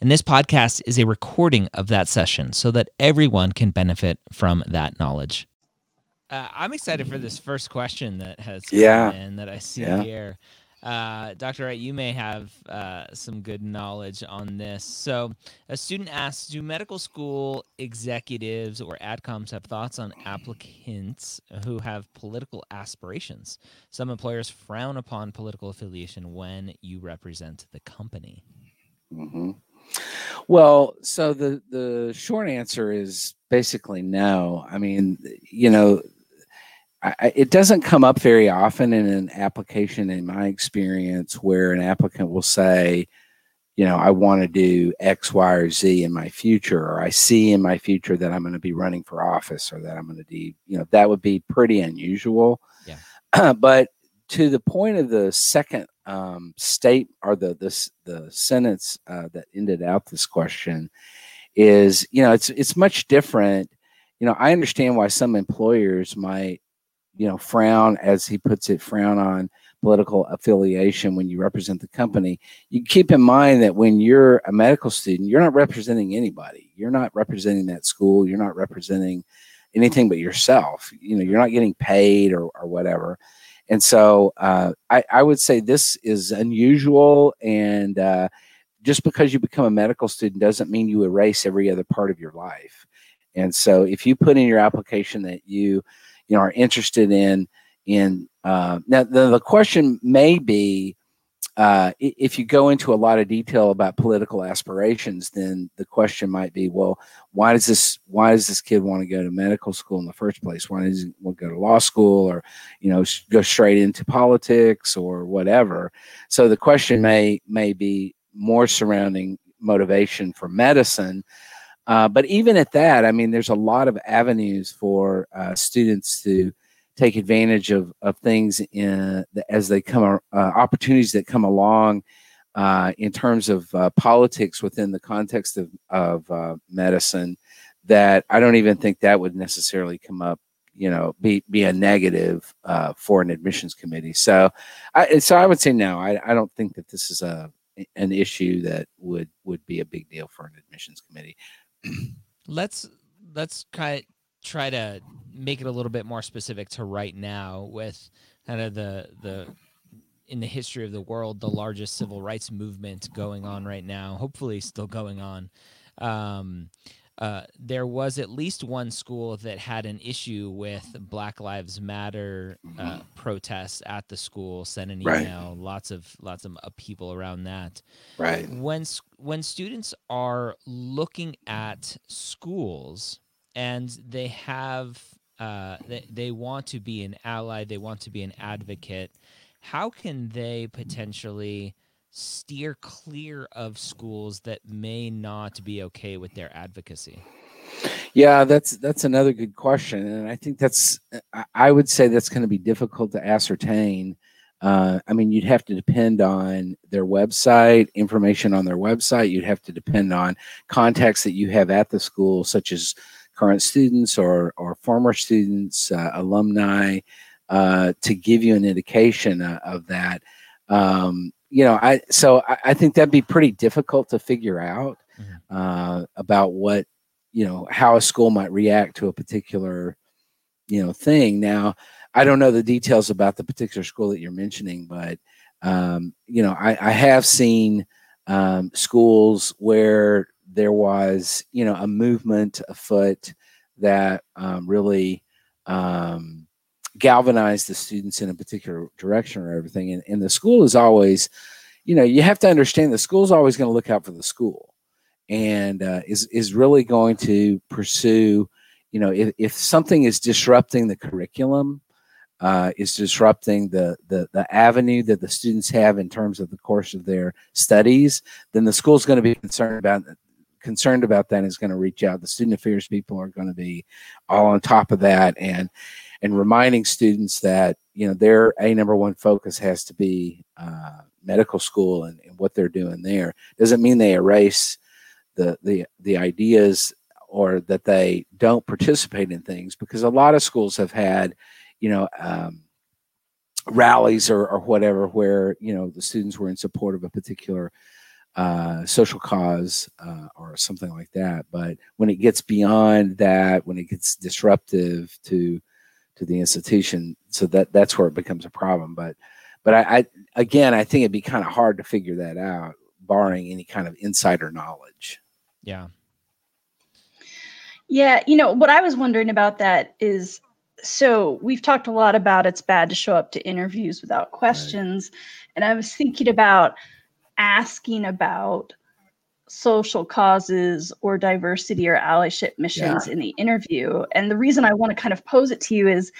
and this podcast is a recording of that session so that everyone can benefit from that knowledge. Uh, I'm excited for this first question that has come Yeah. in that I see Yeah. here. Uh, Dr. Wright, you may have uh, some good knowledge on this. So, a student asks Do medical school executives or ADCOMs have thoughts on applicants who have political aspirations? Some employers frown upon political affiliation when you represent the company. hmm Well, so the the short answer is basically no. I mean, you know, I, it doesn't come up very often in an application, in my experience, where an applicant will say, you know, I want to do X, Y, or Z in my future, or I see in my future that I'm going to be running for office, or that I'm going to do, you know, that would be pretty unusual. Yeah. but to the point of the second um, state or the this the sentence uh, that ended out this question is you know it's it's much different. You know i understand why some employers might you know frown as he puts it frown on political affiliation when you represent the company. You keep in mind that when you're a medical student you're not representing anybody. You're not representing that school. You're not representing anything but yourself. You know you're not getting paid or, or whatever and so uh, I, I would say this is unusual and uh, just because you become a medical student doesn't mean you erase every other part of your life. And so if you put in your application that you you know are interested in in uh, now the, the question may be uh, if you go into a lot of detail about political aspirations then the question might be well why does this why does this kid want to go to medical school in the first place? Why does he want to go to law school or you know go straight into politics or whatever? So the question may may be more surrounding motivation for medicine. Uh, but even at that i mean there's a lot of avenues for uh, students to take advantage of, of things in as they come uh, opportunities that come along uh, in terms of uh, politics within the context of, of uh, medicine that i don't even think that would necessarily come up you know be be a negative uh, for an admissions committee. So I, so I would say no. I, I don't think that this is a an issue that would would be a big deal for an admissions committee. Let's let's try try to make it a little bit more specific to right now with kind of the the in the history of the world the largest civil rights movement going on right now hopefully still going on um, uh, there was at least one school that had an issue with Black Lives Matter uh, protests at the school. Sent an Right. email. Lots of lots of upheaval around that right when when students are looking at schools and they have uh, they, they want to be an ally they want to be an advocate how can they potentially steer clear of schools that may not be okay with their advocacy Yeah, that's that's another good question, and I think that's I- would say that's going to be difficult to ascertain. Uh, I mean, you'd have to depend on their website, information on their website. You'd have to depend on contacts that you have at the school, such as current students or or former students, uh, alumni, uh, to give you an indication uh, of that. Um, you know, I so I, I think that'd be pretty difficult to figure out Mhm. uh, about what you know how a school might react to a particular you know thing now i don't know the details about the particular school that you're mentioning but um, you know i, I have seen um, schools where there was you know a movement afoot that um, really um, galvanized the students in a particular direction or everything and, and the school is always you know you have to understand the school's always going to look out for the school and uh, is is really going to pursue you know if, if something is disrupting the curriculum uh, is disrupting the, the the avenue that the students have in terms of the course of their studies then the school's going to be concerned about concerned about that is going to reach out. The student affairs people are going to be all on top of that and and reminding students that you know their a number one focus has to be uh, medical school and, and what they're doing there. Doesn't mean they erase the the the ideas or that they don't participate in things because a lot of schools have had you know um, rallies or, or whatever where you know the students were in support of a particular uh, social cause uh, or something like that. But when it gets beyond that, when it gets disruptive to to the institution, so that that's where it becomes a problem. But but I, I again, I think it'd be kind of hard to figure that out, barring any kind of insider knowledge. Yeah. Yeah, you know what I was wondering about that is so we've talked a lot about it's bad to show up to interviews without questions right. and i was thinking about asking about social causes or diversity or allyship missions yeah. in the interview and the reason i want to kind of pose it to you is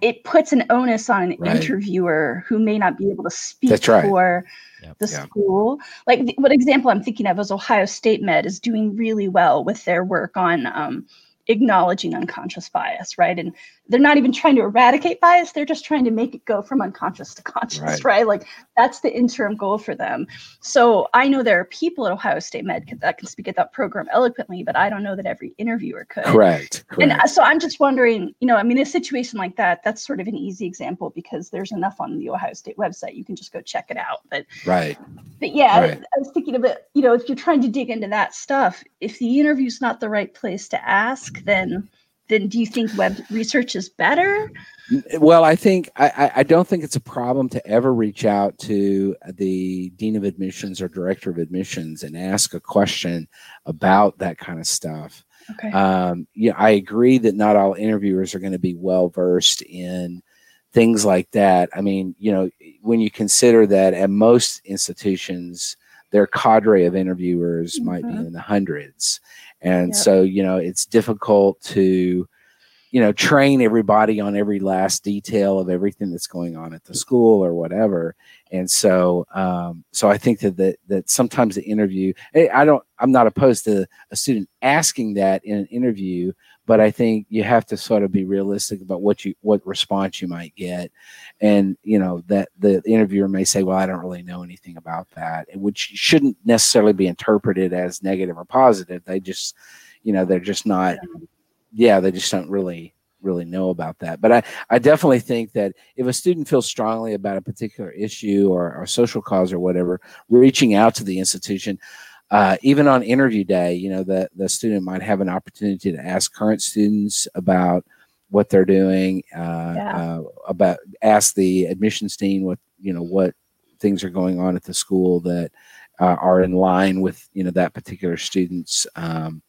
it puts an onus on an right. interviewer who may not be able to speak right. for yep. the yeah. school like what example i'm thinking of is ohio state med is doing really well with their work on um, acknowledging unconscious bias, right? And they're not even trying to eradicate bias, they're just trying to make it go from unconscious to conscious, right? right? Like that's the interim goal for them. So I know there are people at Ohio State Med that can speak at that program eloquently, but I don't know that every interviewer could. Correct. Uh, correct. And so I'm just wondering, you know, I mean, a situation like that, that's sort of an easy example because there's enough on the Ohio State website. You can just go check it out. But right. But yeah, right. I, I was thinking of it, you know, if you're trying to dig into that stuff, if the interview's not the right place to ask, then then do you think web research is better? Well, I think I, I don't think it's a problem to ever reach out to the dean of admissions or director of admissions and ask a question about that kind of stuff. Okay. Um, yeah, I agree that not all interviewers are going to be well versed in things like that. I mean, you know, when you consider that at most institutions, their cadre of interviewers mm-hmm. might be mm-hmm. in the hundreds and yep. so you know it's difficult to you know train everybody on every last detail of everything that's going on at the school or whatever and so um, so i think that, that that sometimes the interview i don't i'm not opposed to a student asking that in an interview but I think you have to sort of be realistic about what you what response you might get, and you know that the interviewer may say, "Well, I don't really know anything about that," which shouldn't necessarily be interpreted as negative or positive. They just, you know, they're just not, yeah, they just don't really really know about that. But I, I definitely think that if a student feels strongly about a particular issue or, or social cause or whatever, reaching out to the institution, uh, even on interview day, you know, the, the student might have an opportunity to ask current students about what they're doing, uh, yeah. uh, about ask the admissions dean what, you know, what things are going on at the school that uh, are in line with, you know, that particular student's um,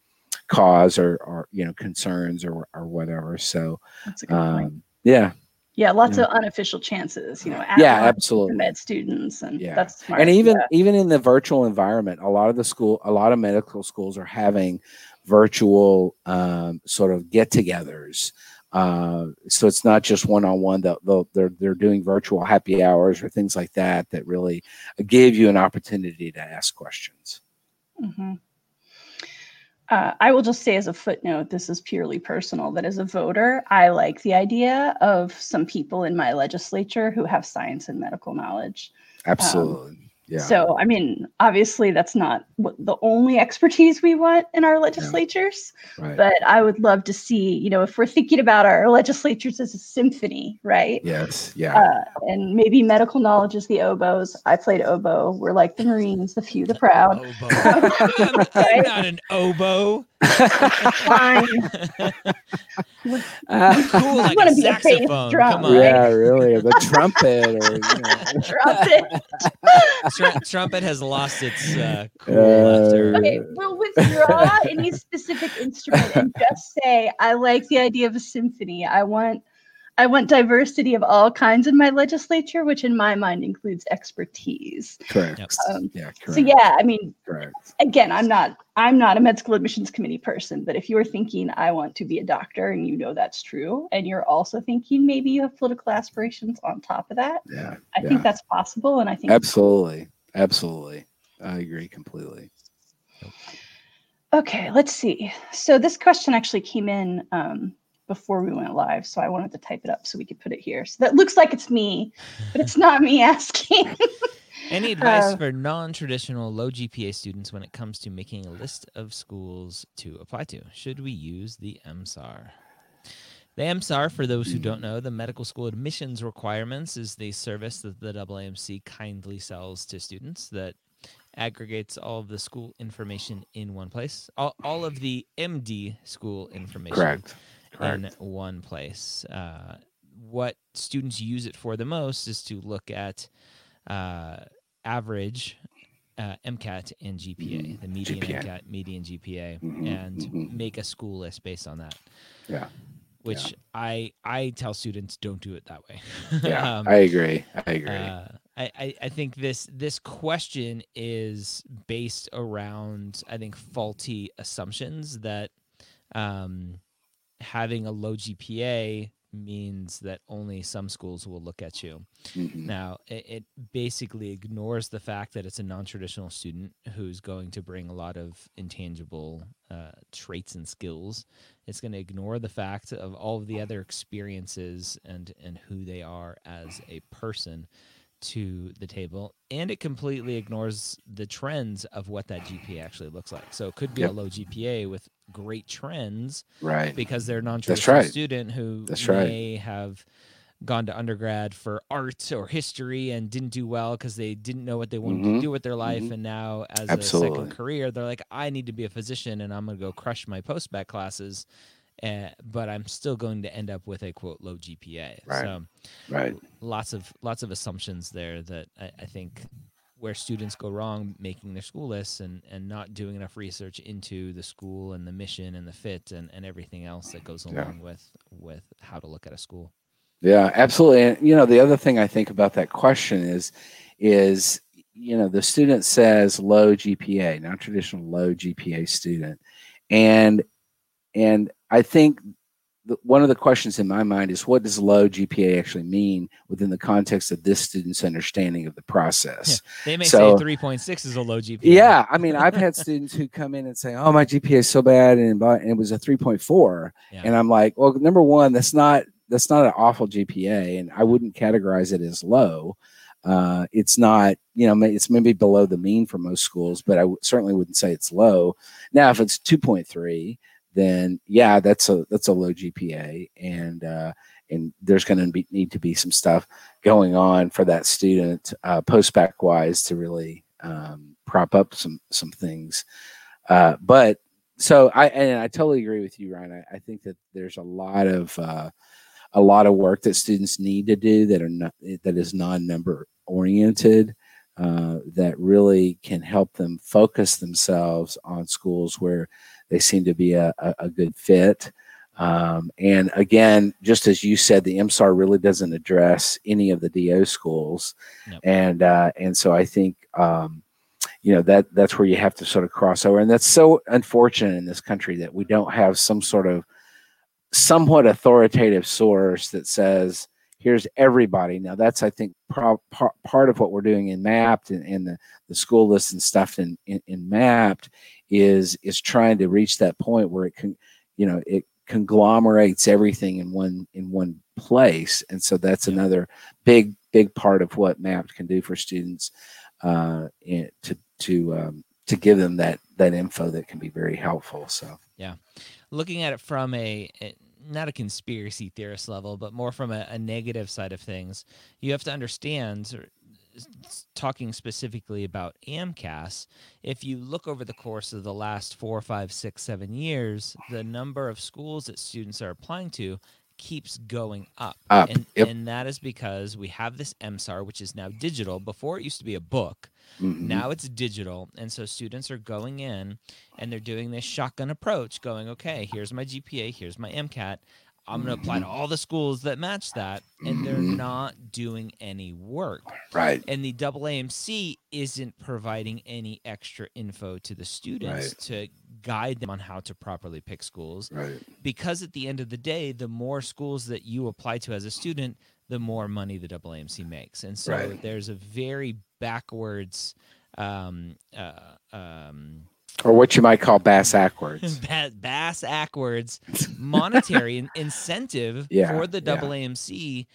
cause or, or, you know, concerns or, or whatever. So, um, yeah, yeah lots yeah. of unofficial chances you know yeah absolutely med students and yeah that's smart. and even yeah. even in the virtual environment a lot of the school a lot of medical schools are having virtual um, sort of get-togethers uh, so it's not just one-on-one they'll, they're, they're doing virtual happy hours or things like that that really give you an opportunity to ask questions mm-hmm. Uh, I will just say as a footnote, this is purely personal, that as a voter, I like the idea of some people in my legislature who have science and medical knowledge. Absolutely. Um, yeah. So, I mean, obviously, that's not the only expertise we want in our legislatures, yeah. right. but I would love to see, you know, if we're thinking about our legislatures as a symphony, right? Yes. Yeah. Uh, and maybe medical knowledge is the oboes. I played oboe. We're like the Marines, the few, the proud. I'm not an oboe. Fine. Uh, cool, like want to be a bass drum, right? Yeah, really. The trumpet or you know. trumpet. Tr- trumpet has lost its uh, cool uh, Okay, we'll withdraw any specific instrument and just say I like the idea of a symphony. I want I want diversity of all kinds in my legislature, which in my mind includes expertise. Correct. Um, yeah. Correct. So yeah, I mean, correct. Again, I'm not I'm not a med school admissions committee person, but if you're thinking I want to be a doctor and you know that's true, and you're also thinking maybe you have political aspirations on top of that, yeah, I yeah. think that's possible, and I think absolutely, absolutely, I agree completely. Okay, let's see. So this question actually came in um, before we went live, so I wanted to type it up so we could put it here. So that looks like it's me, but it's not me asking. Any advice Uh, for non-traditional low GPA students when it comes to making a list of schools to apply to? Should we use the MSAR? The MSAR, for those who don't know, the medical school admissions requirements is the service that the AAMC kindly sells to students that aggregates all of the school information in one place. All, all of the MD school information Correct. In one place. Uh, what students use it for the most is to look at uh, average uh, MCAT and GPA, the median GPA. MCAT, median GPA, Mhm, and mhm. make a school list based on that. Yeah. Which I I tell students don't do it that way. Yeah. Um, I agree. I agree. uh, I, I, I think this this question is based around I think faulty assumptions that um, having a low GPA means that only some schools will look at you. Mhm. Now it, it basically ignores the fact that it's a non-traditional student who's going to bring a lot of intangible uh, traits and skills. It's going to ignore the fact of all of the other experiences and and who they are as a person to the table and it completely ignores the trends of what that GPA actually looks like. So it could be Yep. a low GPA with great trends Right. because they're a non-traditional right. student who That's right. may have gone to undergrad for art or history and didn't do well because they didn't know what they wanted to Mhm. do with their life Mhm. and now as a second career they're like i need to be a physician and i'm going to go crush my post-bac classes uh, but i'm still going to end up with a quote low gpa Right. so Right. lots of lots of assumptions there that I, I think where students go wrong making their school lists and, and not doing enough research into the school and the mission and the fit and, and everything else that goes Yeah. along with with how to look at a school. Yeah, absolutely. And you know, the other thing I think about that question is, is you know, the student says low GPA, non traditional low GPA student, and and I think the, one of the questions in my mind is what does low GPA actually mean within the context of this student's understanding of the process? They may So- say 3.6 is a low GPA. Yeah, I mean, I've had students who come in and say, "Oh, my GPA is so bad," and, and it was a three point four, Yeah. and I'm like, "Well, number one, that's not that's not an awful GPA, and I wouldn't categorize it as low. Uh, it's not, you know, it's maybe below the mean for most schools, but I w- certainly wouldn't say it's low. Now, if it's two point three, then yeah, that's a that's a low GPA, and uh, and there's going to need to be some stuff going on for that student uh, post-bac wise to really um, prop up some some things. Uh, but so I and I totally agree with you, Ryan. I, I think that there's a lot of uh, a lot of work that students need to do that are not that is non-number oriented. Uh, that really can help them focus themselves on schools where they seem to be a, a, a good fit. Um, and again, just as you said, the MSAR really doesn't address any of the DO schools, Nope. and uh, and so I think um, you know that that's where you have to sort of cross over, and that's so unfortunate in this country that we don't have some sort of somewhat authoritative source that says here's everybody. Now that's I think pro- par- part of what we're doing in Mappd and, and the, the school list and stuff in, in in Mappd is is trying to reach that point where it can you know it conglomerates everything in one in one place and so that's Yeah. another big big part of what Mappd can do for students uh to to um to give them that that info that can be very helpful so yeah. looking at it from a, a- not a conspiracy theorist level, but more from a, a negative side of things, you have to understand. Or s- s- Talking specifically about AMCAS, if you look over the course of the last four, five, six, seven years, the number of schools that students are applying to keeps going up. Up, And, yep. and that is because we have this MSAR, which is now digital. Before it used to be a book. mhm. Now it's digital. And so students are going in and they're doing this shotgun approach, going, okay, here's my GPA, here's my MCAT. I'm going to apply to all the schools that match that. And they're Mhm. not doing any work. right And the AAMC isn't providing any extra info to the students Right. to guide them on how to properly pick schools right because at the end of the day, the more schools that you apply to as a student, the more money the AAMC makes. And so Right. there's a very backwards um, uh, um, or what you might call bass backwards. bass backwards monetary incentive Yeah, for the yeah. AAMC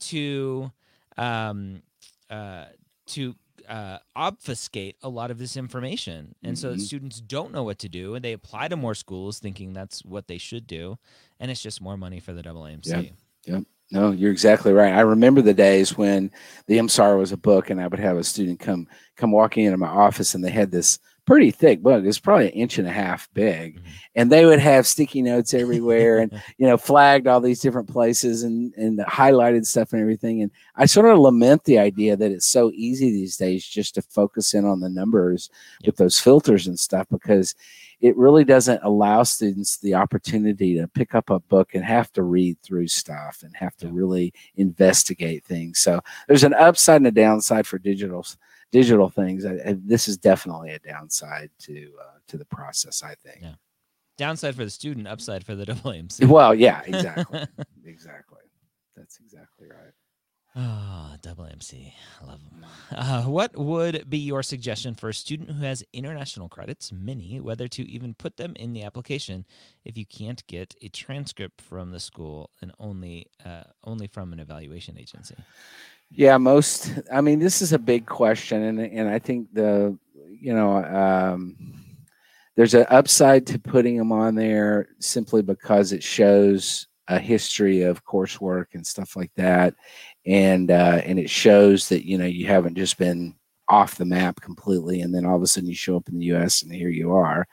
to um, uh, to uh, obfuscate a lot of this information, and so that Mhm. students don't know what to do, and they apply to more schools thinking that's what they should do, and it's just more money for the AAMC. Yeah. No, you're exactly right. I remember the days when the MSAR was a book, and I would have a student come come walking into my office, and they had this pretty thick book. It's probably an inch and a half big, Mhm. and they would have sticky notes everywhere, and you know, flagged all these different places and and highlighted stuff and everything. And I sort of lament the idea that it's so easy these days just to focus in on the numbers with those filters and stuff because it really doesn't allow students the opportunity to pick up a book and have to read through stuff and have to really investigate things. So there's an upside and a downside for digital digital things. I, I- this is definitely a downside to uh, to the process. I think. Yeah. Downside for the student, upside for the AAMC. Well, yeah, exactly, exactly. That's exactly right. Oh, double MC. I love them. Uh, what would be your suggestion for a student who has international credits, many, whether to even put them in the application if you can't get a transcript from the school and only uh, only from an evaluation agency? Yeah, most. I mean, this is a big question, and and I think the you know um, there's an upside to putting them on there simply because it shows a history of coursework and stuff like that, and uh, and it shows that you know you haven't just been off the map completely, and then all of a sudden you show up in the U.S. and here you are.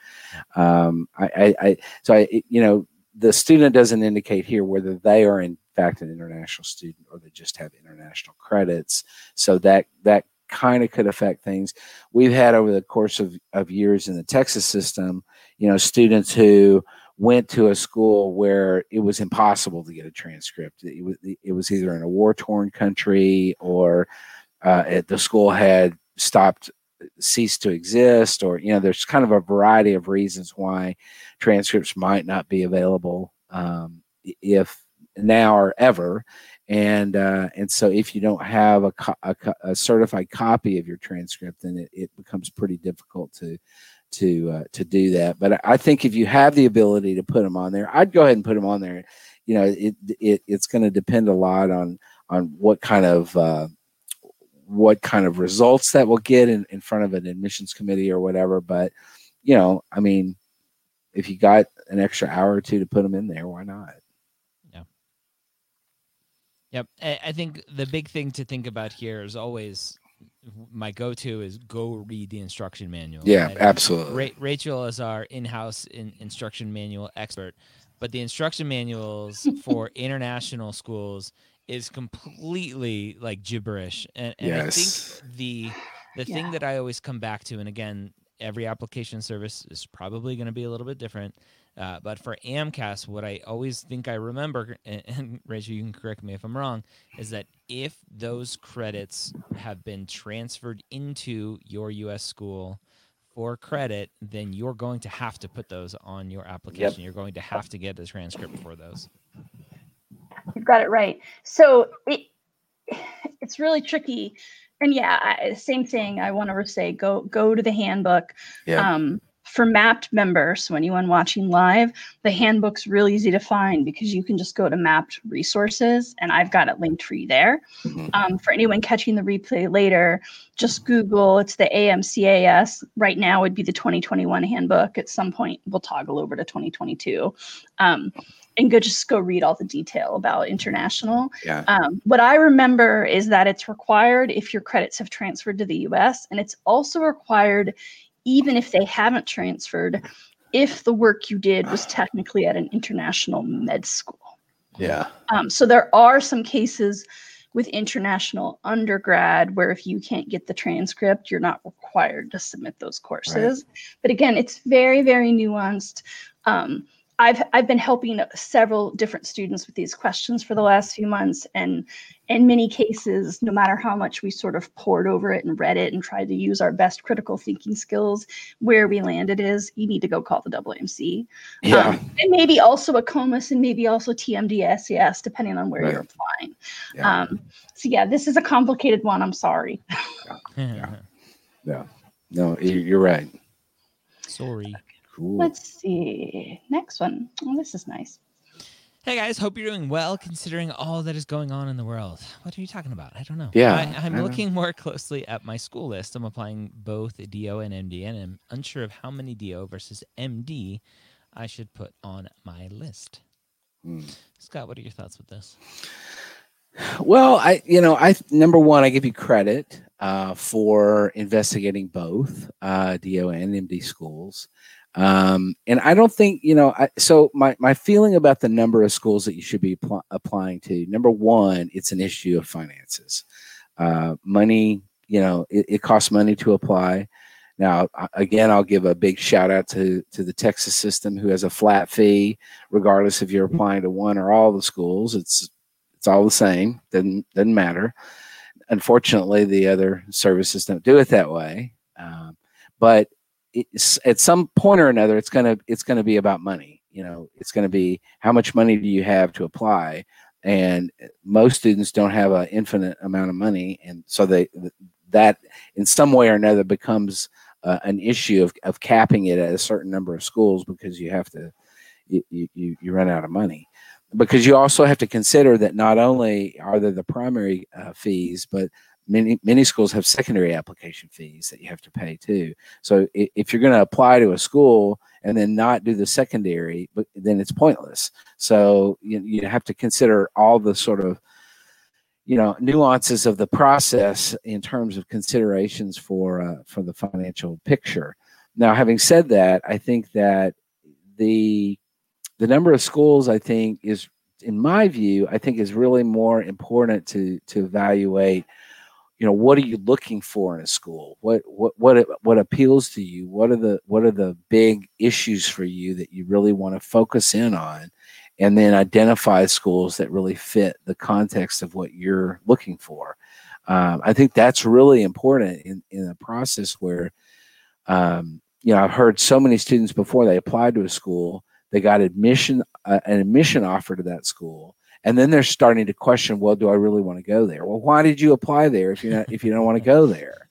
Um, I, I, I so I you know the student doesn't indicate here whether they are in fact an international student or they just have international credits. So that that kind of could affect things. We've had over the course of, of years in the Texas system, you know, students who went to a school where it was impossible to get a transcript. It was, it was either in a war torn country or uh, it, the school had stopped ceased to exist or you know there's kind of a variety of reasons why transcripts might not be available um, if now or ever. And uh, and so if you don't have a, co- a, co- a certified copy of your transcript then it, it becomes pretty difficult to to uh, to do that. But I- think if you have the ability to put them on there i'd go ahead and put them on there. You know it, it it's going to depend a lot on on what kind of uh, what kind of results that will get in, in front of an admissions committee or whatever. But you know i mean if you got an extra hour or two to put them in there why not Yep. I, I think the big thing to think about here is always my go to is go read the instruction manual. yeah And absolutely Ra- Rachel is our in-house in- instruction manual expert, but the instruction manuals for international schools is completely like gibberish. And, and I think the the thing that I always come back to, and again, every application service is probably going to be a little bit different. Uh, but for AMCAS, what I always think I remember, and, and Rachel, you can correct me if I'm wrong, is that if those credits have been transferred into your U.S. school for credit, then you're going to have to put those on your application. You're going to have to get a transcript for those. You've got it right. So it it's really tricky. And yeah, I, same thing. I want to say go go to the handbook. Yeah. Um, for Mappd members, so anyone watching live, the handbook's really easy to find because you can just go to Mappd resources and I've got it linked for you there. Mhm. Um, for anyone catching the replay later, just Google it's the AMCAS. Right now would be the 2021 handbook. At some point, we'll toggle over to 2022. Um, and go just go read all the detail about international. Yeah. Um, what I remember is that it's required if your credits have transferred to the US, and it's also required even if they haven't transferred, if the work you did was technically at an international med school. yeah Um, so there are some cases with international undergrad where if you can't get the transcript, you're not required to submit those courses. But again, it's very, very nuanced. Um, I've I've been helping several different students with these questions for the last few months, and in many cases, no matter how much we sort of poured over it and read it and tried to use our best critical thinking skills, where we landed is you need to go call the WMC. yeah Um, and maybe also AACOMAS and maybe also TMDS, yes, depending on where Right. you're applying. yeah Um, so yeah, this is a complicated one. I'm sorry. Yeah. Yeah. no you're right Sorry. Cool. Let's see. Next one. Oh, this is nice. Hey guys, hope you're doing well considering all that is going on in the world. What are you talking about? I don't know. Yeah, I, I I'm know. looking more closely at my school list. I'm applying both DO and MD, and I'm unsure of how many DO versus MD I should put on my list. Hmm. Scott, what are your thoughts with this? Well, I you know I number one I give you credit uh, for investigating both uh, DO and MD schools, um, and I don't think you know. I, so my my feeling about the number of schools that you should be pl- applying to. Number one, it's an issue of finances, uh, money. You know, it, it costs money to apply. Now, again, I'll give a big shout out to to the Texas system who has a flat fee, regardless if you're applying to one or all the schools. It's it's all the same. Doesn't doesn't matter. Unfortunately, the other services don't do it that way. Um, but at some point or another, it's gonna it's gonna be about money. You know, it's gonna be how much money do you have to apply, and most students don't have an infinite amount of money, and so they that in some way or another becomes uh, an issue of, of capping it at a certain number of schools because you have to you, you, you run out of money because you also have to consider that not only are there the primary uh, fees, but many many schools have secondary application fees that you have to pay too. So if you're going to apply to a school and then not do the secondary, but then it's pointless. So you, you have to consider all the sort of you know nuances of the process in terms of considerations for uh, for the financial picture. Now, having said that, I think that the the number of schools I think is in my view I think is really more important to to evaluate you know what are you looking for in a school? What what what what appeals to you? What are the what are the big issues for you that you really want to focus in on? And then identify schools that really fit the context of what you're looking for. Um, I think that's really important in in a process where um, you know I've heard so many students before they applied to a school they got admission uh, an admission offer to that school and then they're starting to question well do i really want to go there? Well why did you apply there if you're not if you don't want to go there?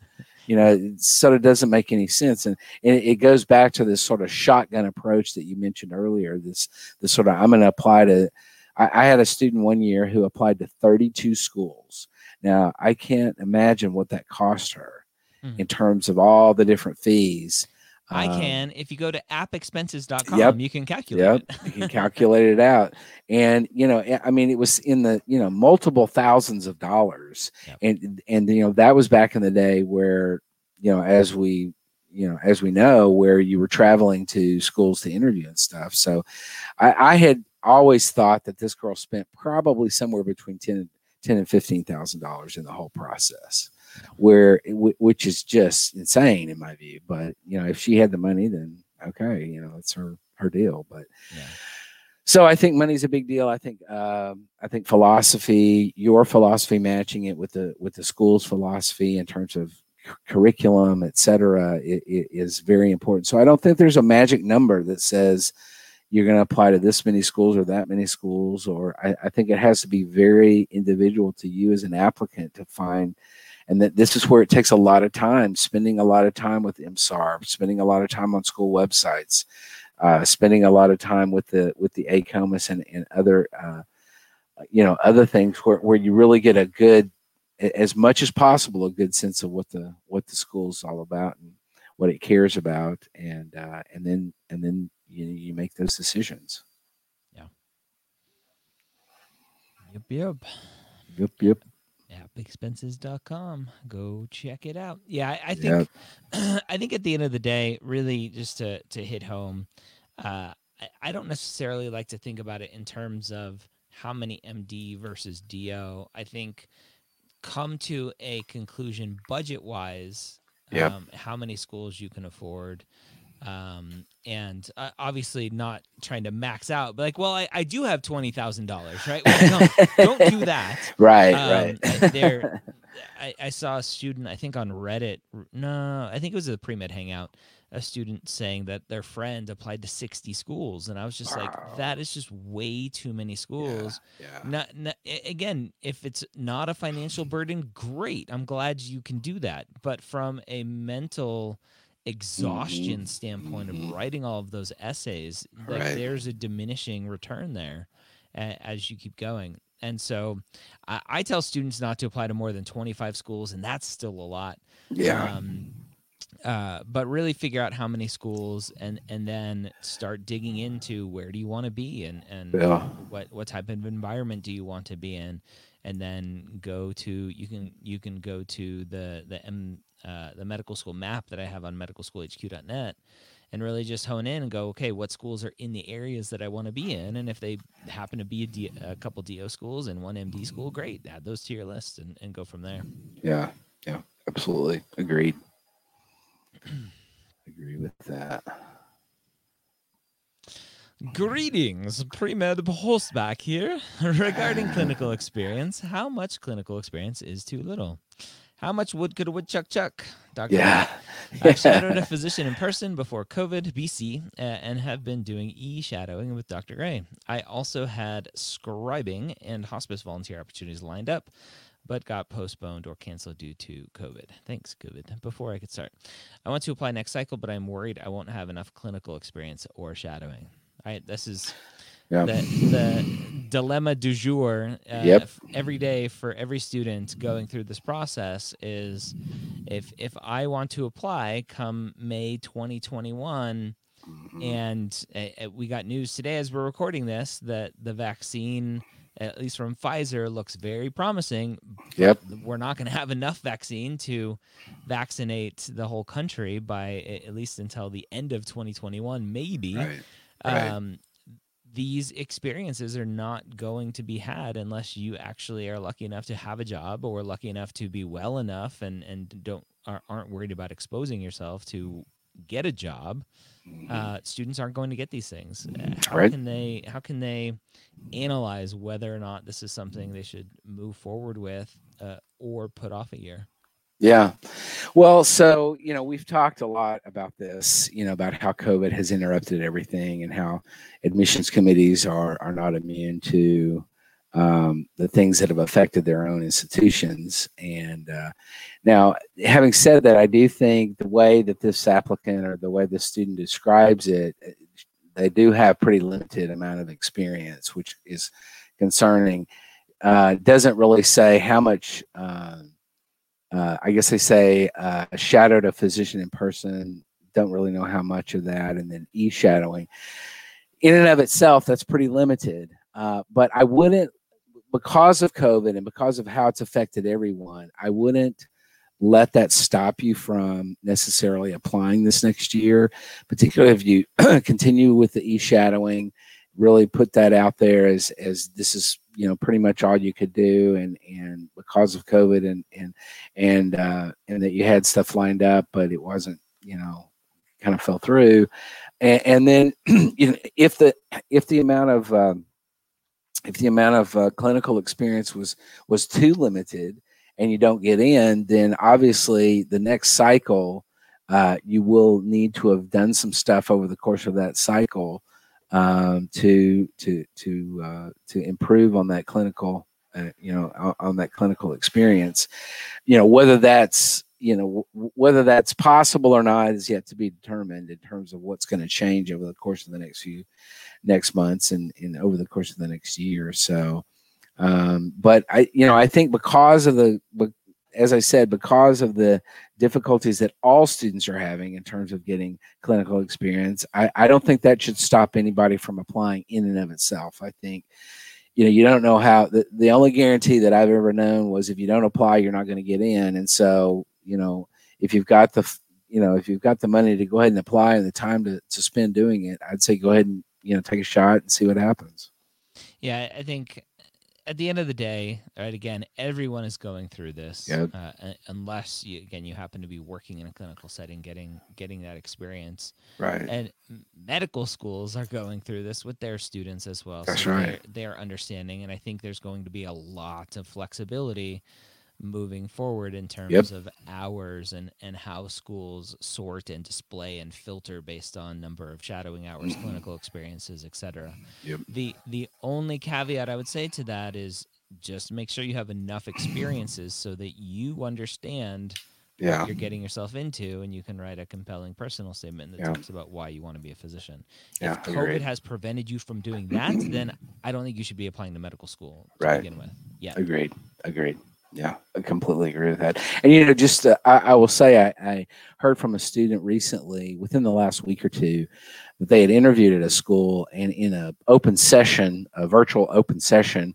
You know it sort of doesn't make any sense. And, and it goes back to this sort of shotgun approach that you mentioned earlier this this sort of i'm going to apply to I, I had a student one year who applied to 32 schools. Now i can't imagine what that cost her Mhm. in terms of all the different fees I Um, can. If you go to appexpenses.com, Yep. you can calculate Yep, it. you can calculate it out and you know i mean it was in the you know multiple thousands of dollars Yep. and and you know that was back in the day where you know as we you know as we know where you were traveling to schools to interview and stuff so i i had always thought that this girl spent probably somewhere between 10 and 10 and 15 thousand dollars in the whole process where which is just insane in my view but you know if she had the money then okay you know it's her her deal but Yeah. so I think money's a big deal. I think um, I think philosophy, your philosophy, matching it with the with the school's philosophy in terms of cu- curriculum, et cetera, i- i- is very important. So I don't think there's a magic number that says you're going to apply to this many schools or that many schools. Or I, I think it has to be very individual to you as an applicant to find. And that this is where it takes a lot of time, spending a lot of time with MSARB, spending a lot of time on school websites, uh, spending a lot of time with the with the AACOMAS and, and other uh, you know other things where, where you really get a good as much as possible a good sense of what the what the school's all about and what it cares about and uh, and then and then you you make those decisions. Yeah. Yep, yep. Yep, yep. appexpenses.com. Go check it out. Yeah, I, I think I think at the end of the day, really just to to hit home, uh, I, I don't necessarily like to think about it in terms of how many MD versus DO. I think come to a conclusion budget wise, Yep. um, how many schools you can afford. Um, and uh, obviously not trying to max out, but like, well, I, I do have twenty thousand dollars, right? Well, no, don't do that. Right, Um, right. I- there, I, I saw a student, I think on Reddit. No, I think it was a pre med hangout. A student saying that their friend applied to 60 schools. And I was just Wow. like, that is just way too many schools. yeah. Not, not, again, if it's not a financial burden, great. I'm glad you can do that. But from a mental exhaustion standpoint of Mhm. writing all of those essays, like Right. there's a diminishing return there as you keep going. And so I, I tell students not to apply to more than 25 schools, and that's still a lot. Yeah. Um, uh, but really figure out how many schools and and then start digging into where do you want to be and and Yeah. what what type of environment do you want to be in and then go to you can you can go to the the M, uh, the medical school map that I have on medicalschoolhq.net and really just hone in and go okay what schools are in the areas that I want to be in and if they happen to be a, D, a couple DO schools and one MD school great add those to your list and, and go from there Yeah. Yeah. Absolutely. Agreed. Agree with that. Greetings, pre-med horseback here. Regarding clinical experience, how much clinical experience is too little? How much wood could a woodchuck chuck? Dr. Yeah. I shadowed a physician in person before COVID BC uh, and have been doing e-shadowing with Dr. Gray. I also had scribing and hospice volunteer opportunities lined up, but got postponed or canceled due to COVID. Thanks, COVID. Before I could start, I want to apply next cycle, but I'm worried I won't have enough clinical experience or shadowing. I this is Yeah. the the dilemma du jour uh, Yep. every day for every student going through this process is if if I want to apply come May 2021 Mhm. and uh, uh, we got news today as we're recording this that the vaccine at least from Pfizer looks very promising Yep. we're not going to have enough vaccine to vaccinate the whole country by at least until the end of 2021 maybe Right. Right. um, these experiences are not going to be had unless you actually are lucky enough to have a job or lucky enough to be well enough and and don't are, aren't worried about exposing yourself to get a job. Mhm. uh, students aren't going to get these things. Uh, how Right. can they how can they analyze whether or not this is something they should move forward with uh, or put off a year Yeah. Well, so, you know, we've talked a lot about this, you know, about how COVID has interrupted everything and how admissions committees are, are not immune to um, the things that have affected their own institutions. And uh, now, having said that, I do think the way that this applicant or the way the student describes it, uh, they do have pretty limited amount of experience, which is concerning. Uh, doesn't really say how much. Um, uh, I guess they say uh, shadowed a physician in person. Don't really know how much of that, and then e shadowing. In and of itself, that's pretty limited. Uh, but I wouldn't, because of COVID and because of how it's affected everyone, I wouldn't let that stop you from necessarily applying this next year, particularly if you continue with the e shadowing. Really put that out there as as this is you know pretty much all you could do, and and because of COVID and and and uh, and that you had stuff lined up, but it wasn't, you know, kind of fell through. And, and then, you know, if the if the amount of um, if the amount of uh, clinical experience was was too limited, and you don't get in, then obviously the next cycle, uh, you will need to have done some stuff over the course of that cycle um, to to to uh, to improve on that clinical uh, you know on, that clinical experience. You know whether that's you know w- whether that's possible or not is yet to be determined in terms of what's going to change over the course of the next few next months and, and over the course of the next year or so. Um, but i you know i think because of the as i said because of the difficulties that all students are having in terms of getting clinical experience i, I don't think that should stop anybody from applying in and of itself. I think you know you don't know how the, the only guarantee that i've ever known was if you don't apply you're not going to get in. And so you know if you've got the you know if you've got the money to go ahead and apply and the time to, to spend doing it i'd say go ahead and you know take a shot and see what happens. Yeah, I think at the end of the day, right? Again, everyone is going through this, Yep. uh, unless you again you happen to be working in a clinical setting, getting getting that experience. right And medical schools are going through this with their students as well. That's so right. They're, they're understanding, and I think there's going to be a lot of flexibility moving forward in terms of hours and and how schools sort and display and filter based on number of shadowing hours, mm-hmm. clinical experiences, etc. Yep. The the only caveat I would say to that is just make sure you have enough experiences so that you understand Yeah. you're getting yourself into, and you can write a compelling personal statement that Yeah. talks about why you want to be a physician. Yeah, if COVID agreed. has prevented you from doing that, then I don't think you should be applying to medical school to Right. begin with. Yeah. Agreed. Agreed. Yeah, I completely agree with that. And you know, just uh, I, I will say, I, I heard from a student recently, within the last week or two, that they had interviewed at a school, and in a open session, a virtual open session,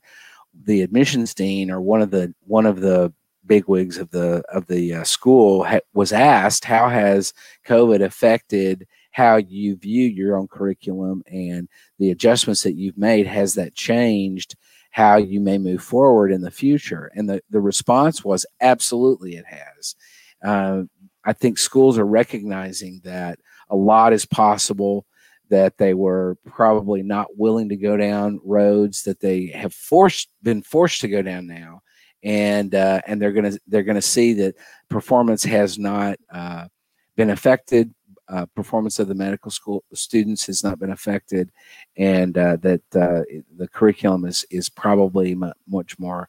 the admissions dean or one of the one of the bigwigs of the of the uh, school ha- was asked, "How has COVID affected?" how you view your own curriculum and the adjustments that you've made has that changed how you may move forward in the future? And the, the response was absolutely it has. Uh, I think schools are recognizing that a lot is possible, that they were probably not willing to go down roads that they have forced been forced to go down now. And uh, and they're gonna they're gonna see that performance has not uh, been affected. Uh, performance of the medical school students has not been affected, and uh, that uh, the curriculum is is probably mu- much more,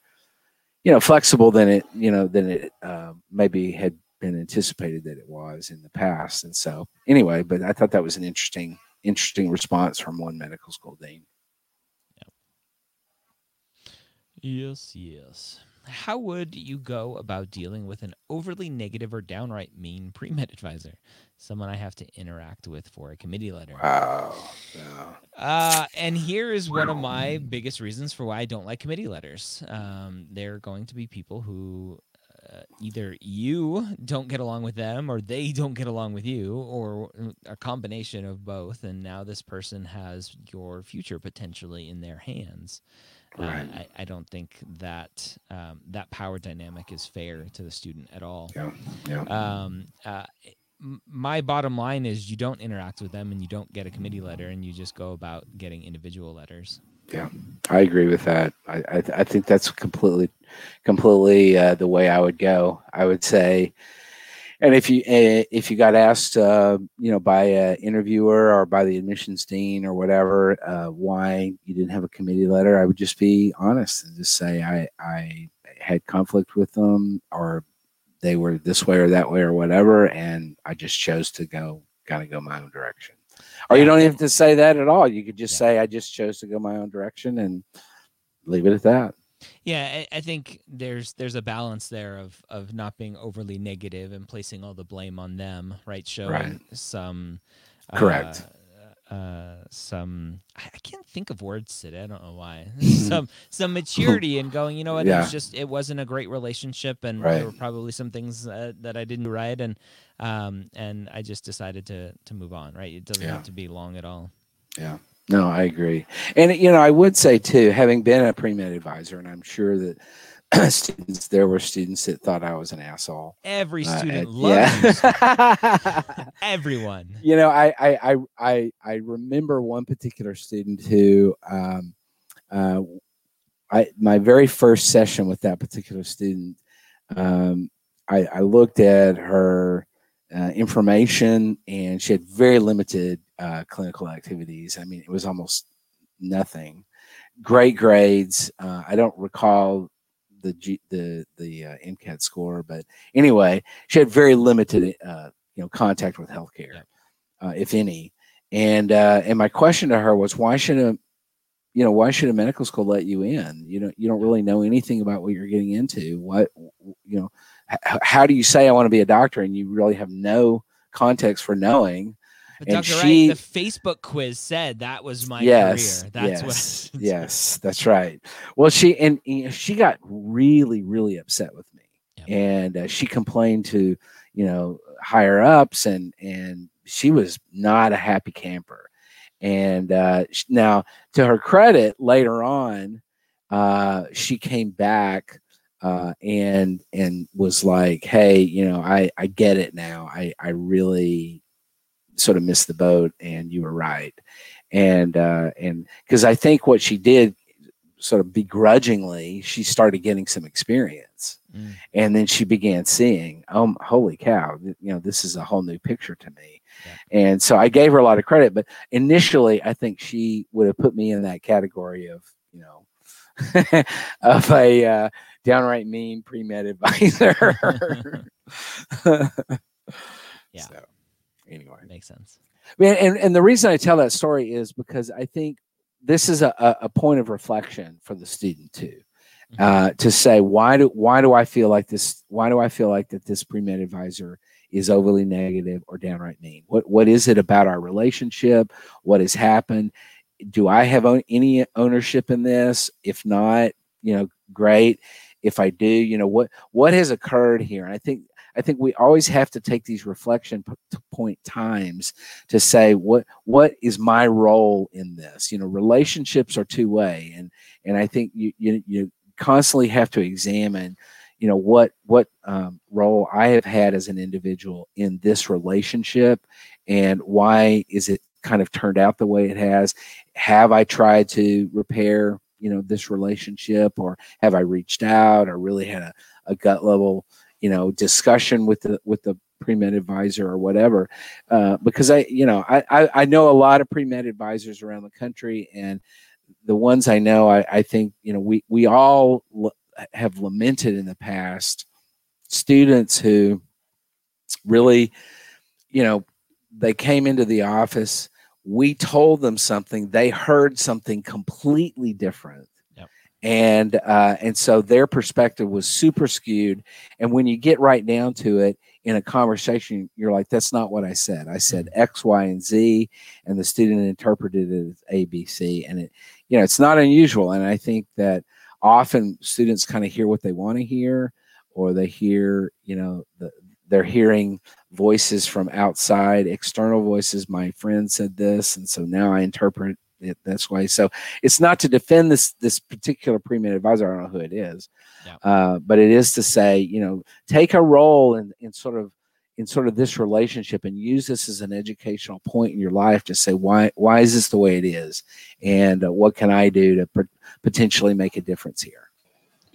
you know, flexible than it you know than it uh, maybe had been anticipated that it was in the past. And so, anyway, but I thought that was an interesting interesting response from one medical school dean. Yes, yes. How would you go about dealing with an overly negative or downright mean pre med advisor? Someone I have to interact with for a committee letter. Wow. Uh, and here is one of my biggest reasons for why I don't like committee letters. Um, they're going to be people who uh, either you don't get along with them or they don't get along with you or a combination of both. And now this person has your future potentially in their hands. Right. Uh, I, I don't think that um, that power dynamic is fair to the student at all. Yeah. Yeah. Um, uh, m- my bottom line is you don't interact with them and you don't get a committee letter and you just go about getting individual letters. Yeah, I agree with that. I I, th- I think that's completely completely uh, the way I would go. I would say, and if you uh, if you got asked, uh, you know, by an interviewer or by the admissions dean or whatever, uh, why you didn't have a committee letter, I would just be honest and just say I I had conflict with them or they were this way or that way or whatever, and I just chose to go kind of go my own direction. Or you don't have to say that at all. You could just Yeah. say I just chose to go my own direction and leave it at that. Yeah, I, I think there's there's a balance there of of not being overly negative and placing all the blame on them, right? Showing Right. some Correct. Uh, uh, some I, can't think of words today. I don't know why. some some maturity and going. You know what? Yeah. It was just it wasn't a great relationship, and Right. there were probably some things uh, that I didn't do right, and um and I just decided to to move on. Right? It doesn't Yeah. have to be long at all. No, I agree. And you know, I would say too, having been a pre-med advisor, and I'm sure that students there were students that thought I was an asshole. Every Uh, student and- loves you. yeah. everyone. you know, I, I I I I remember one particular student who um uh I my very first session with that particular student, um, I, I looked at her uh, information and she had very limited uh, clinical activities. I mean, it was almost nothing. Great grades. Uh, I don't recall the G, the the uh, MCAT score, but anyway, she had very limited uh, you know contact with healthcare, uh, if any. And uh, and my question to her was, why should a you know why should a medical school let you in? You know you don't really know anything about what you're getting into. What you know, h- how do you say I want to be a doctor and you really have no context for knowing? But And Dr. she- Wright, the Facebook quiz said that was my yes, career. That's yes, what. yes, that's right. Well, she and, and she got really, really upset with me, Yep. and uh, she complained to you know higher ups, and and she was not a happy camper. And uh, now, to her credit, later on, uh, she came back uh, and and was like, "Hey, you know, I I get it now. I I really sort of missed the boat, and you were right." And uh, and because I think what she did, sort of begrudgingly, she started getting some experience, Mm. and then she began seeing, "Oh, holy cow! You know, this is a whole new picture to me." And so I gave her a lot of credit, but initially, I think she would have put me in that category of you know, of a uh, downright mean pre med advisor. Yeah. So, anyway, Makes sense. Man, and, and the reason I tell that story is because I think this is a, a, point of reflection for the student too. Mhm. Uh, to say why do why do I feel like this? Why do I feel like that this pre med advisor is overly negative or downright mean? What what is it about our relationship? What has happened? Do I have own, any ownership in this? If not, you know, great. If I do, you know what what has occurred here? And I think I think we always have to take these reflection point times to say what what is my role in this. You know, relationships are two way, and and I think you you you constantly have to examine you know what what um, role i have had as an individual in this relationship and why is it kind of turned out the way it has have i tried to repair you know this relationship or have i reached out or really had a, a gut level you know discussion with the with the pre-med advisor or whatever uh, because i you know I, I i know a lot of pre-med advisors around the country and the ones I know, I, I think you know we we all l- have lamented in the past students who really, you know, they came into the office. We told them something, they heard something completely different, Yep. and uh, and so their perspective was super skewed. And when you get right down to it in a conversation, you're like, "That's not what I said. I said X, Y, and Z," and the student interpreted it as A, B, C, and it you know it's not unusual and i think that often students kind of hear what they want to hear or they hear you know the, they're hearing voices from outside external voices. My friend said this and so now i interpret it this way. So it's not to defend this this particular pre-med advisor i don't know who it is Yeah. uh, but it is to say you know take a role in, in sort of in sort of this relationship and use this as an educational point in your life to say why why is this the way it is? And uh, what can i do to pot- potentially make a difference here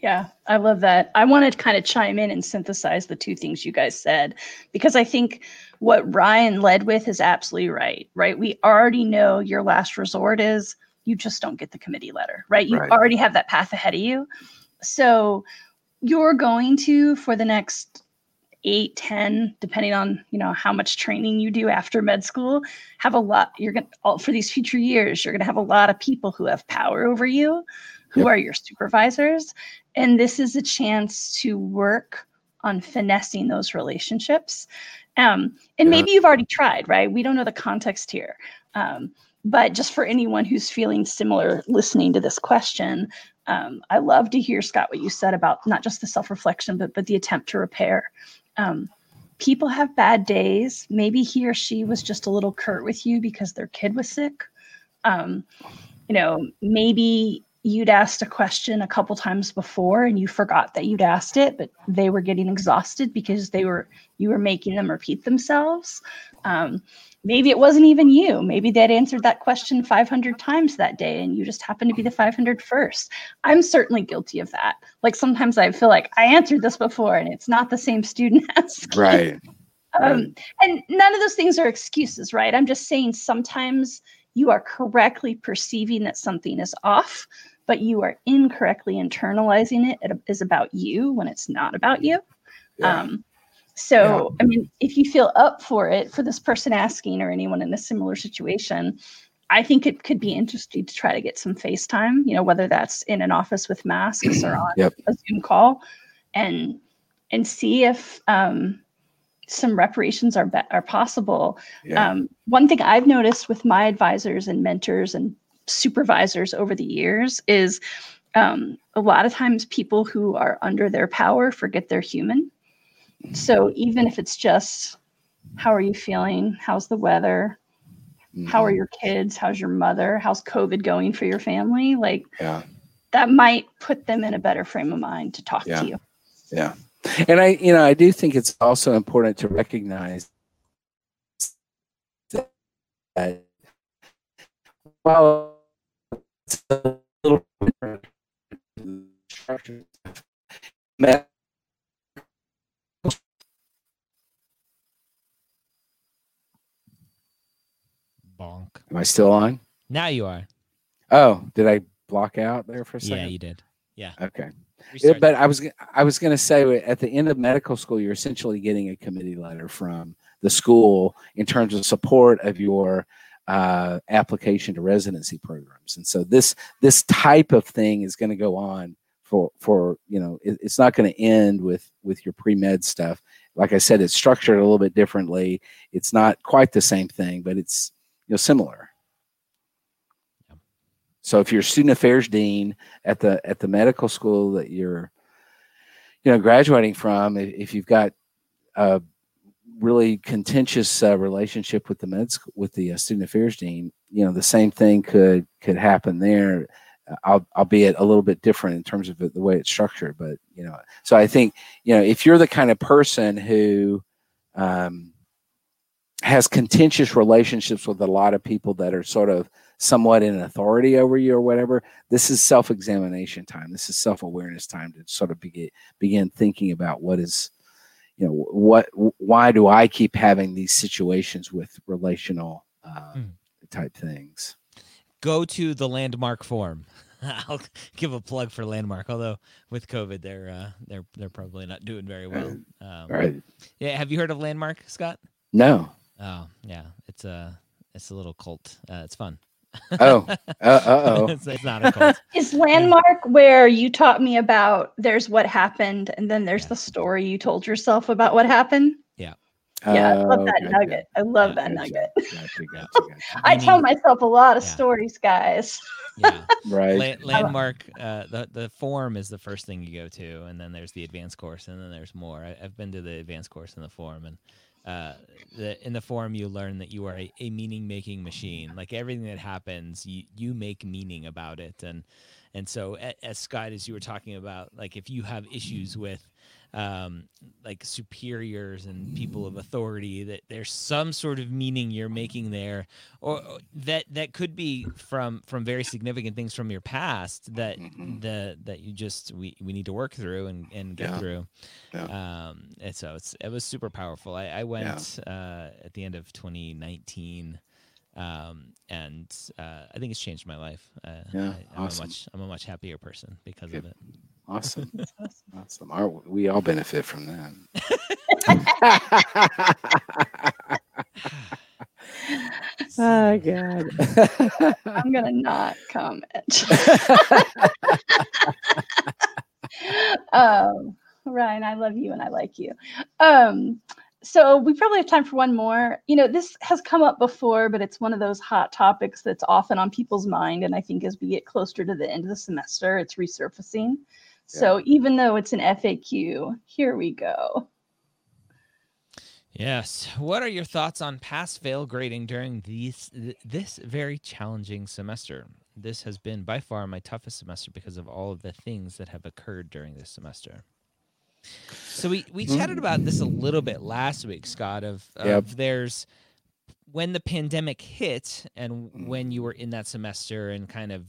Yeah, I love that. I want to kind of chime in and synthesize the two things you guys said because I think what Ryan led with is absolutely right, right? We already know your last resort is you just don't get the committee letter, right? You Right. already have that path ahead of you. So you're going to, for the next eight, 10, depending on, you know, how much training you do after med school, have a lot, you're going to, for these future years, you're going to have a lot of people who have power over you, who Yep. are your supervisors. And this is a chance to work on finessing those relationships. Um, and Yeah. maybe you've already tried, right? We don't know the context here. Um, but just for anyone who's feeling similar listening to this question, um, I love to hear, Scott, what you said about not just the self reflection, but, but the attempt to repair. Um, people have bad days. Maybe he or she was just a little curt with you because their kid was sick. Um, you know, maybe you'd asked a question a couple times before and you forgot that you'd asked it, but they were getting exhausted because they were you were making them repeat themselves. Um, maybe it wasn't even you. Maybe they'd answered that question 500 times that day and you just happened to be the 501st. I'm certainly guilty of that. Like sometimes I feel like I answered this before and it's not the same student asking. right Um, and none of those things are excuses, right? I'm just saying sometimes you are correctly perceiving that something is off, but you are incorrectly internalizing it. It is about you when it's not about you. yeah. Um, so, I mean, if you feel up for it, for this person asking or anyone in a similar situation, I think it could be interesting to try to get some FaceTime, you know, whether that's in an office with masks or on Yep. a Zoom call and and see if um, some reparations are be- are possible. yeah Um, one thing I've noticed with my advisors and mentors and supervisors over the years is um, a lot of times people who are under their power forget they're human. So even if it's just, how are you feeling? How's the weather? How are Mhm. your kids? How's your mother? How's COVID going for your family? Like yeah that might put them in a better frame of mind to talk Yeah. to you. Yeah. And I, you know, I do think it's also important to recognize that while it's a little different structure, ma- Bonk. am I still on? Now you are. Oh, did I block out there for a second? Yeah, you did. Yeah. Okay. Restart but. I was I was going to say at the end of medical school, you're essentially getting a committee letter from the school in terms of support of your uh, application to residency programs, and so this this type of thing is going to go on for for you know it, it's not going to end with with your pre med stuff. Like I said, it's structured a little bit differently. It's not quite the same thing, but it's you know similar. So if you're student affairs dean at the at the medical school that you're you know graduating from if, if you've got a really contentious uh, relationship with the med school with the uh, student affairs dean you know the same thing could could happen there. Al- albeit a little bit different in terms of the way it's structured but you know so i think you know if you're the kind of person who um, has contentious relationships with a lot of people that are sort of somewhat in authority over you or whatever this is self-examination time. This is self-awareness time to sort of begin begin thinking about what is you know what why do i keep having these situations with relational uh, Hmm. type things go to the Landmark Forum. I'll give a plug for landmark, although with COVID, they're uh, they're they're probably not doing very well. Um, right Yeah, have you heard of landmark, Scott? no Oh, yeah, it's a it's a little cult. Uh, it's fun. Oh uh, uh-oh it's, it's not a cult. Is landmark where you taught me about there's what happened and then there's Yeah. the story you told yourself about what happened? Yeah, I love Oh, that gotcha. nugget. I love Yeah, that Gotcha, nugget. gotcha, gotcha, gotcha. I tell myself a lot of Yeah. stories, guys. Yeah, right La- landmark. Uh, the the forum is the first thing you go to, and then there's the advanced course, and then there's more. I, I've been to the advanced course and the forum, and uh, the, in the forum you learn that you are a, a meaning making machine. Like everything that happens, you you make meaning about it, and and so as Scott, as you were talking about, like if you have issues with um, like superiors and people of authority, that there's some sort of meaning you're making there, or that that could be from from very significant things from your past that Mhm. the that you just we, we need to work through and, and get Yeah. through. Yeah. Um, and so it's it was super powerful. I, I went uh, at the end of 2019. Um, and uh, I think it's changed my life. Uh, Yeah, I, I'm awesome. a much I'm a much happier person because Good. of it. awesome awesome Our, we all benefit from that oh god I'm gonna not comment. um, Ryan, I love you and I like you. Um, so we probably have time for one more. You know, this has come up before, but it's one of those hot topics that's often on people's mind. And I think as we get closer to the end of the semester, it's resurfacing. So even though it's an FAQ, here we go. Yes. What are your thoughts on pass fail grading during these th- this very challenging semester? This has been by far my toughest semester because of all of the things that have occurred during this semester. So we we chatted about this a little bit last week, Scott. Of, of Yep. there's when the pandemic hit and when you were in that semester and kind of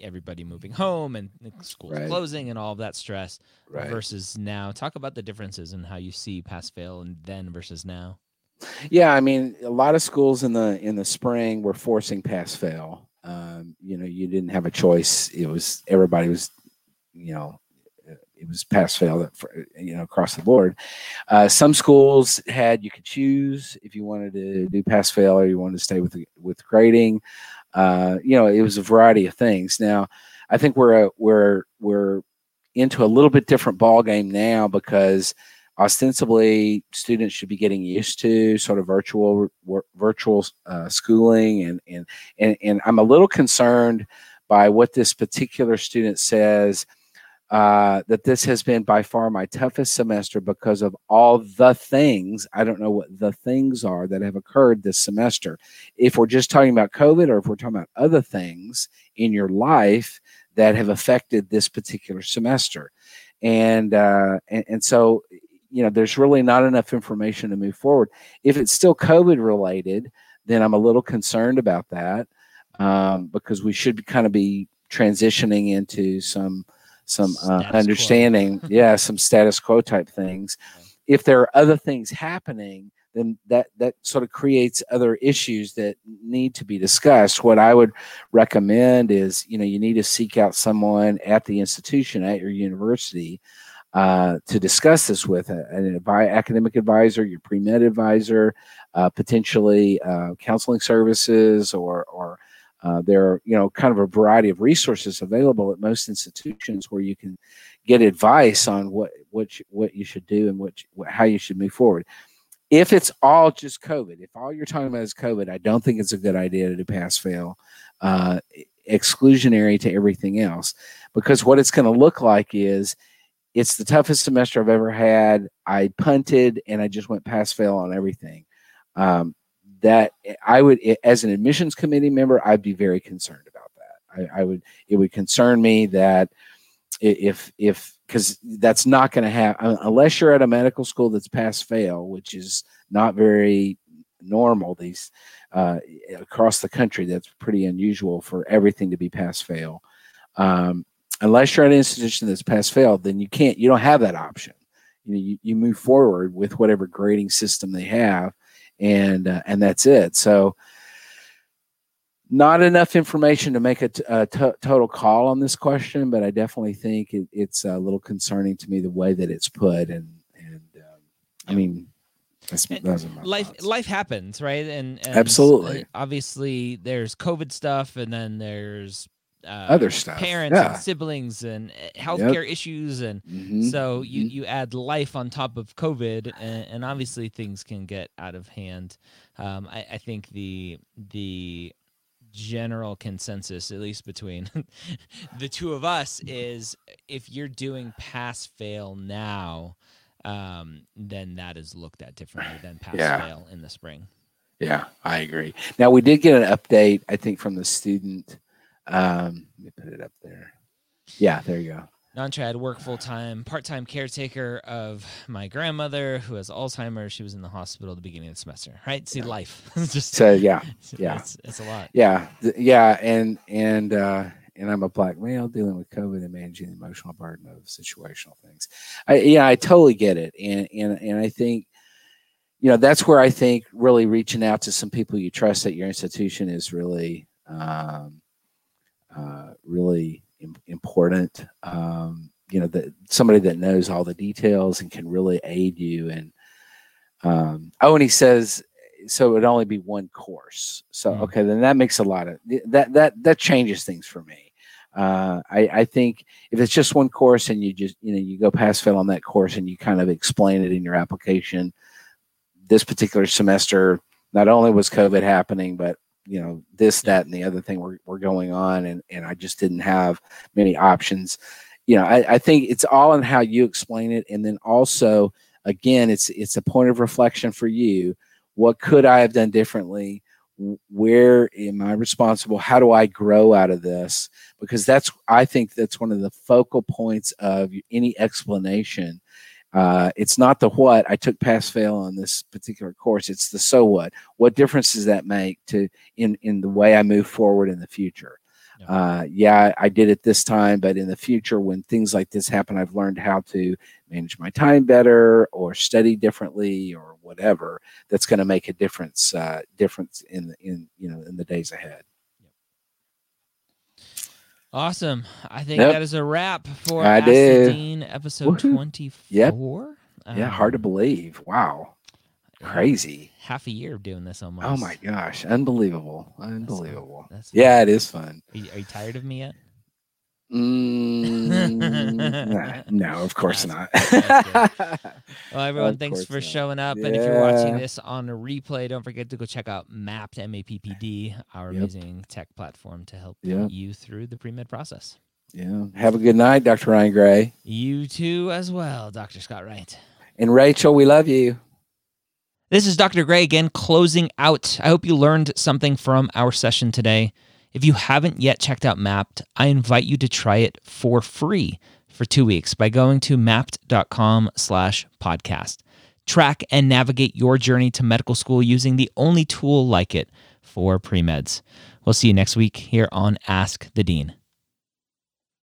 everybody moving home and schools Right. closing and all of that stress right versus now. Talk about the differences and how you see pass fail and then versus now. Yeah, I mean, a lot of schools in the in the spring were forcing pass fail. Um, you know, you didn't have a choice. It was everybody was, you know, it was pass fail that for, you know across the board. Uh, some schools had you could choose if you wanted to do pass fail or you wanted to stay with the, with grading. Uh, you know, it was a variety of things. Now, I think we're a, we're we're into a little bit different ball game now because ostensibly students should be getting used to sort of virtual virtual uh, schooling and, and and and I'm a little concerned by what this particular student says uh, that this has been by far my toughest semester because of all the things I don't know what the things are that have occurred this semester. If we're just talking about COVID or if we're talking about other things in your life that have affected this particular semester, and uh, and, and so you know there's really not enough information to move forward if it's still covid related then i'm a little concerned about that um, because we should kind of be transitioning into some some uh, understanding. Yeah some status quo type things. If there are other things happening then that that sort of creates other issues that need to be discussed. What I would recommend is, you know, you need to seek out someone at the institution at your university uh, to discuss this with a, an academic advisor, your pre med advisor, uh, potentially uh, counseling services, or or uh, there are you know kind of a variety of resources available at most institutions where you can get advice on what what you, what you should do and what, what how you should move forward if it's all just COVID, if all you're talking about is COVID, I don't think it's a good idea to pass fail, uh, exclusionary to everything else, because what it's going to look like is it's the toughest semester I've ever had. I punted and I just went pass fail on everything. Um, that I would, as an admissions committee member, I'd be very concerned about that. I, I would, it would concern me that if if because that's not going to happen unless you're at a medical school that's pass fail, which is not very normal these uh, across the country. That's pretty unusual for everything to be pass fail. Um, unless you're at an institution that's pass fail, then you can't. You don't have that option. You know, you, you move forward with whatever grading system they have, and uh, and that's it. So not enough information to make a, t- a t- total call on this question, but I definitely think it, it's a little concerning to me the way that it's put. And and um, I mean, that's, that's life thoughts. life happens, right? And, and, absolutely, obviously, there's COVID stuff, and then there's uh, other stuff, parents yeah. and siblings, and uh, healthcare yep. issues, and mm-hmm. so you mm-hmm. you add life on top of COVID, and, and obviously things can get out of hand. Um, I, I think the the general consensus, at least between the two of us, is if you're doing pass fail now, um, then that is looked at differently than pass yeah. fail in the spring. Yeah, I agree. Now we did get an update, I think, from the student. Um, let me put it up there. Yeah, there you go. Non-trad work full-time, part-time caretaker of my grandmother who has Alzheimer's. She was in the hospital at the beginning of the semester. Right? See, yeah. life. just so yeah, yeah, it's, it's, a lot. Yeah, yeah, and and uh, and I'm a black male dealing with COVID and managing the emotional burden of situational things. I yeah, I totally get it, and and and I think you know that's where I think really reaching out to some people you trust at your institution is really um, uh, really important. Um, you know, that somebody that knows all the details and can really aid you. And um, oh, and he says so it would only be one course. So mm. okay, then that makes a lot of that that that changes things for me. Uh, I, I think if it's just one course and you just you know you go pass fail on that course and you kind of explain it in your application, this particular semester not only was COVID happening, but you know this that and the other thing were, were going on and and i just didn't have many options. You know I, I think it's all in how you explain it and then also again it's it's a point of reflection for you. What could i have done differently? Where am i responsible? How do i grow out of this? Because that's i think that's one of the focal points of any explanation uh, it's not the what I took pass fail on this particular course. It's the so what. What difference does that make to in in the way I move forward in the future? Yeah. Uh, yeah, I did it this time, but in the future, when things like this happen, I've learned how to manage my time better, or study differently, or whatever. That's going to make a difference. Uh, difference in in you know in the days ahead. Awesome. I think yep. that is a wrap for I. Dean episode 24. Yep. Um, yeah, hard to um, believe. Wow. Crazy. Half a year of doing this almost. Oh my gosh. Unbelievable. Unbelievable. That's, that's yeah, it is fun. Are you, are you tired of me yet? Mm, no, of course not. well, everyone, thanks for not. showing up. Yeah. And if you're watching this on a replay, don't forget to go check out Mappd M-A-P-P-D, our yep. amazing tech platform to help yep. you through the pre med process. Yeah. Have a good night, Dr. Ryan Gray. You too, as well, Dr. Scott Wright. And Rachel, we love you. This is Dr. Gray again, closing out. I hope you learned something from our session today. If you haven't yet checked out Mappd, I invite you to try it for free for two weeks by going to mappd.com slash podcast. Track and navigate your journey to medical school using the only tool like it for pre-meds. We'll see you next week here on Ask the Dean.